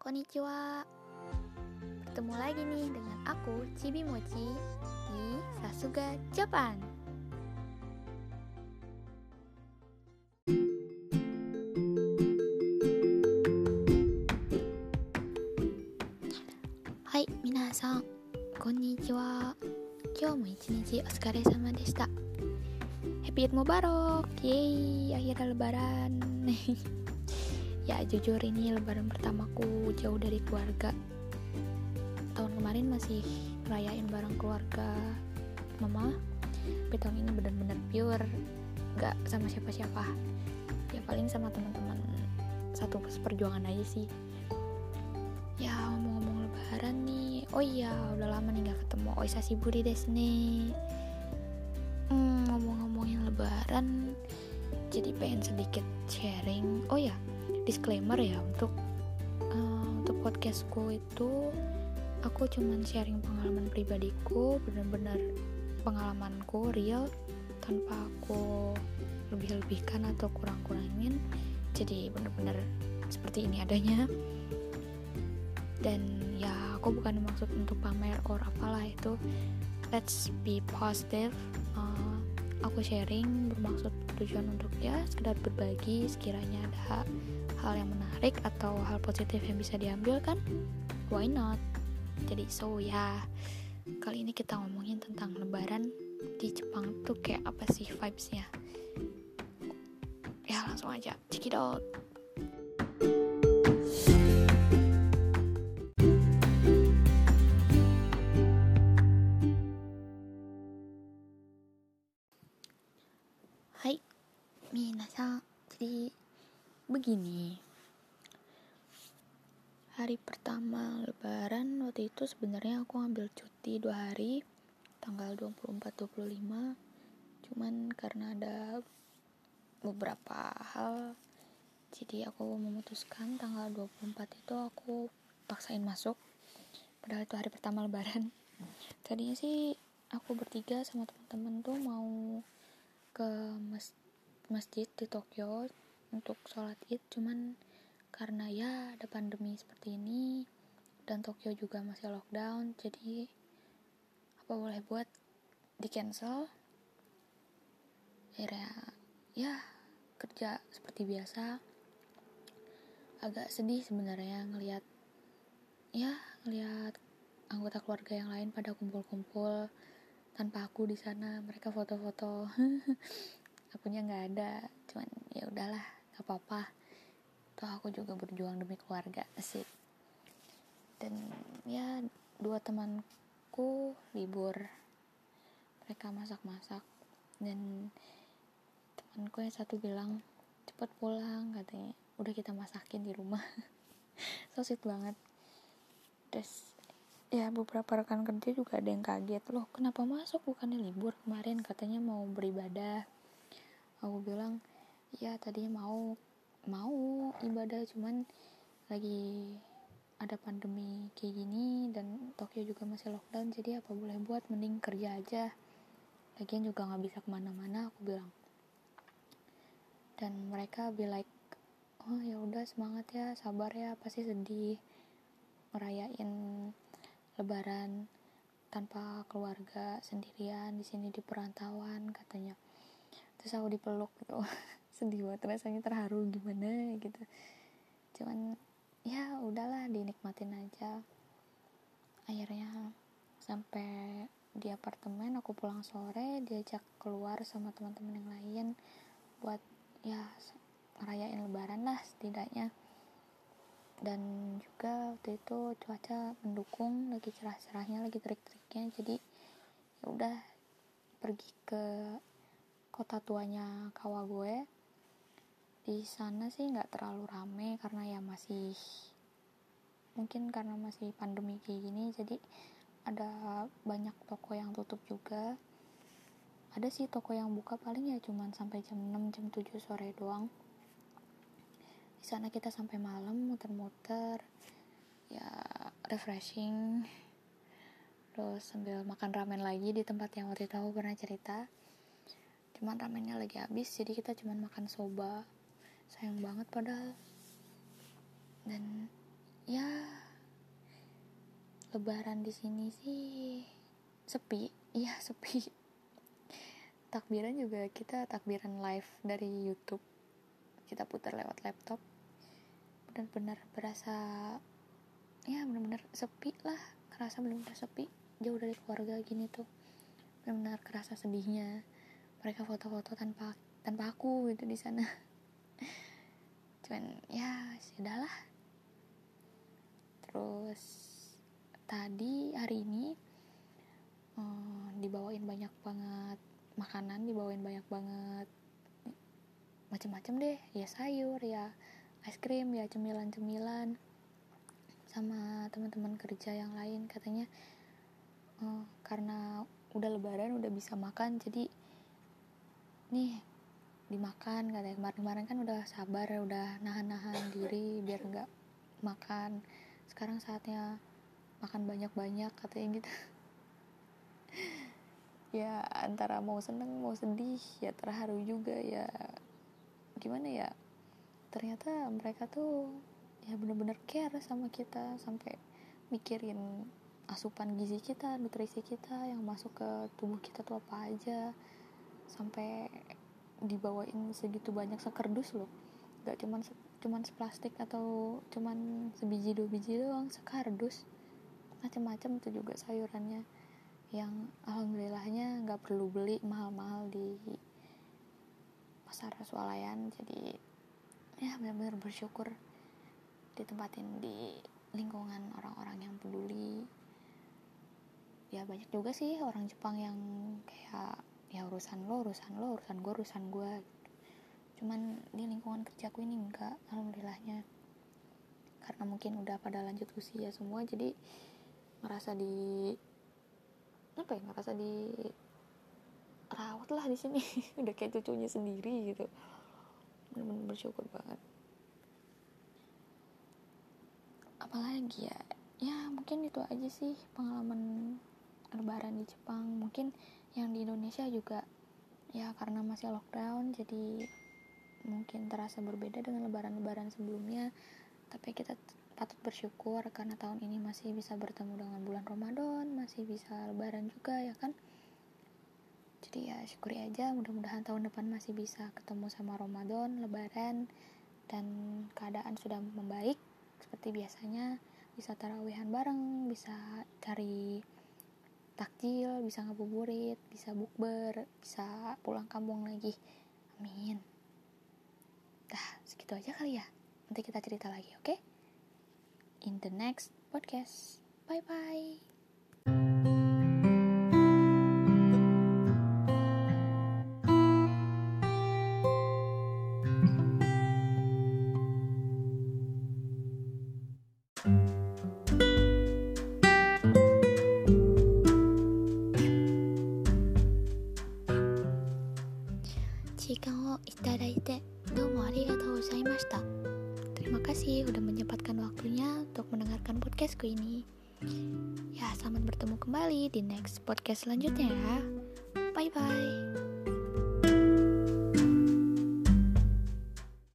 Konnichiwa Bertemu lagi nih dengan aku Chibi Mochi di Sasuga Japan Hai minasan Konnichiwa 今日も一日お疲れ様でした Happy Eid Mubarak Yeay akhirnya lebaran Ya jujur ini lebaran pertamaku jauh dari keluarga. Tahun kemarin masih rayain bareng keluarga mama. Tapi tahun ini bener-bener pure Gak sama siapa-siapa. Ya paling sama teman-teman Satu perjuangan aja sih. Ya ngomong-ngomong lebaran nih Oh iya udah lama nih gak ketemu. Oh buri desu nih hmm, Ngomong-ngomongin lebaran Jadi pengen sedikit sharing. Oh ya disclaimer ya untuk uh, untuk podcastku itu aku cuman sharing pengalaman pribadiku bener-bener pengalamanku real tanpa aku lebih-lebihkan atau kurang-kurangin. Jadi bener-bener seperti ini adanya. Dan ya aku bukan maksud untuk pamer or apalah itu. Let's be positive uh, aku sharing bermaksud tujuan untuk ya sekedar berbagi sekiranya ada hal yang menarik atau hal positif yang bisa diambil kan why not? Jadi so ya kali ini kita ngomongin tentang lebaran di Jepang tuh kayak apa sih vibesnya? Ya langsung aja out minasan. Jadi begini. Hari pertama lebaran waktu itu sebenarnya aku ambil cuti dua hari tanggal 24-25 cuman karena ada beberapa hal jadi aku memutuskan tanggal 24 itu aku paksain masuk. Padahal itu hari pertama lebaran. Tadinya sih aku bertiga sama teman-teman tuh mau ke mas masjid di Tokyo untuk sholat id cuman karena ya ada pandemi seperti ini dan Tokyo juga masih lockdown jadi apa boleh buat di cancel. Akhirnya ya kerja seperti biasa. Agak sedih sebenarnya ngelihat ya ngelihat anggota keluarga yang lain pada kumpul-kumpul tanpa aku di sana mereka foto-foto akunya nggak ada cuman ya udahlah gak apa-apa. Toh aku juga berjuang demi keluarga asik. Dan ya dua temanku libur. Mereka masak-masak dan temanku yang satu bilang cepet pulang katanya. Udah kita masakin di rumah. So sweet banget. Terus ya beberapa rekan kerja juga ada yang kaget loh kenapa masuk? Bukannya libur kemarin? Katanya mau beribadah aku bilang ya tadinya mau mau ibadah cuman lagi ada pandemi kayak gini dan Tokyo juga masih lockdown jadi apa boleh buat mending kerja aja. Lagian juga nggak bisa ke mana-mana aku bilang. Dan mereka be like oh ya udah semangat ya sabar ya pasti sedih merayain lebaran tanpa keluarga sendirian di sini di perantauan katanya terus aku dipeluk gitu. Sedih banget rasanya terharu gimana gitu. Cuman ya udahlah dinikmatin aja. Akhirnya sampai di apartemen aku pulang sore diajak keluar sama teman-teman yang lain buat ya ngerayain lebaran lah setidaknya. Dan juga waktu itu cuaca mendukung lagi cerah-cerahnya lagi terik-teriknya. Jadi ya udah pergi ke kota tuanya Kawagoe di sana sih nggak terlalu rame karena ya masih mungkin karena masih pandemi kayak gini jadi ada banyak toko yang tutup juga. Ada sih toko yang buka paling ya cuman sampai jam 6 jam 7 sore doang. Di sana kita sampai malam muter-muter ya refreshing. Terus sambil makan ramen lagi di tempat yang waktu itu aku pernah cerita cuman ramennya lagi habis jadi kita cuman makan soba. Sayang banget padahal. Dan ya lebaran di sini sih sepi. Iya sepi. Takbiran juga kita takbiran live dari YouTube. Kita putar lewat laptop. Benar-benar berasa ya benar-benar sepi lah. Kerasa benar-benar sepi. Jauh dari keluarga gini tuh. Benar-benar kerasa sedihnya mereka foto-foto tanpa tanpa aku gitu di sana. Cuman ya sudahlah. Terus tadi hari ini um, dibawain banyak banget makanan dibawain banyak banget macam-macam deh. Ya sayur ya es krim ya cemilan-cemilan sama teman-teman kerja yang lain. Katanya uh, karena udah lebaran udah bisa makan jadi nih dimakan katanya. Kemarin-kemarin kan udah sabar udah nahan-nahan diri biar nggak makan. Sekarang saatnya makan banyak-banyak katanya gitu. Ya antara mau seneng mau sedih ya terharu juga ya. Gimana ya ternyata mereka tuh ya bener-bener care sama kita sampai mikirin asupan gizi kita nutrisi kita yang masuk ke tubuh kita tuh apa aja sampai dibawain segitu banyak sekerdus loh. Gak cuman cuman seplastik atau cuman sebiji dua biji doang sekardus. Macam-macam tuh juga sayurannya. Yang alhamdulillahnya nggak perlu beli mahal-mahal di pasar swalayan. Jadi ya benar-benar bersyukur ditempatin di lingkungan orang-orang yang peduli. Ya banyak juga sih orang Jepang yang kayak ya urusan lo urusan lo urusan gue urusan gue cuman di lingkungan kerjaku ini enggak alhamdulillahnya. Karena mungkin udah pada lanjut usia semua jadi ngerasa di apa ya ngerasa di rawat lah di sini. Udah kayak cucunya sendiri gitu. Bener-bener bersyukur banget. Apalagi ya ya mungkin itu aja sih pengalaman lebaran di Jepang. Mungkin yang di Indonesia juga ya karena masih lockdown jadi mungkin terasa berbeda dengan lebaran-lebaran sebelumnya. Tapi kita patut bersyukur karena tahun ini masih bisa bertemu dengan bulan Ramadan masih bisa lebaran juga ya kan? Jadi ya syukuri aja mudah-mudahan tahun depan masih bisa ketemu sama Ramadan lebaran dan keadaan sudah membaik. Seperti biasanya bisa tarawihan bareng bisa cari takjil bisa ngabuburit bisa bukber bisa pulang kampung lagi. Amin. Dah segitu aja kali ya. Nanti kita cerita lagi oke? Okay? in the next podcast. Bye bye どうもありがとうございました。Terima kasih udah menyempatkan waktunya untuk mendengarkan podcastku ini. Ya, selamat bertemu kembali di next podcast selanjutnya ya. Bye bye.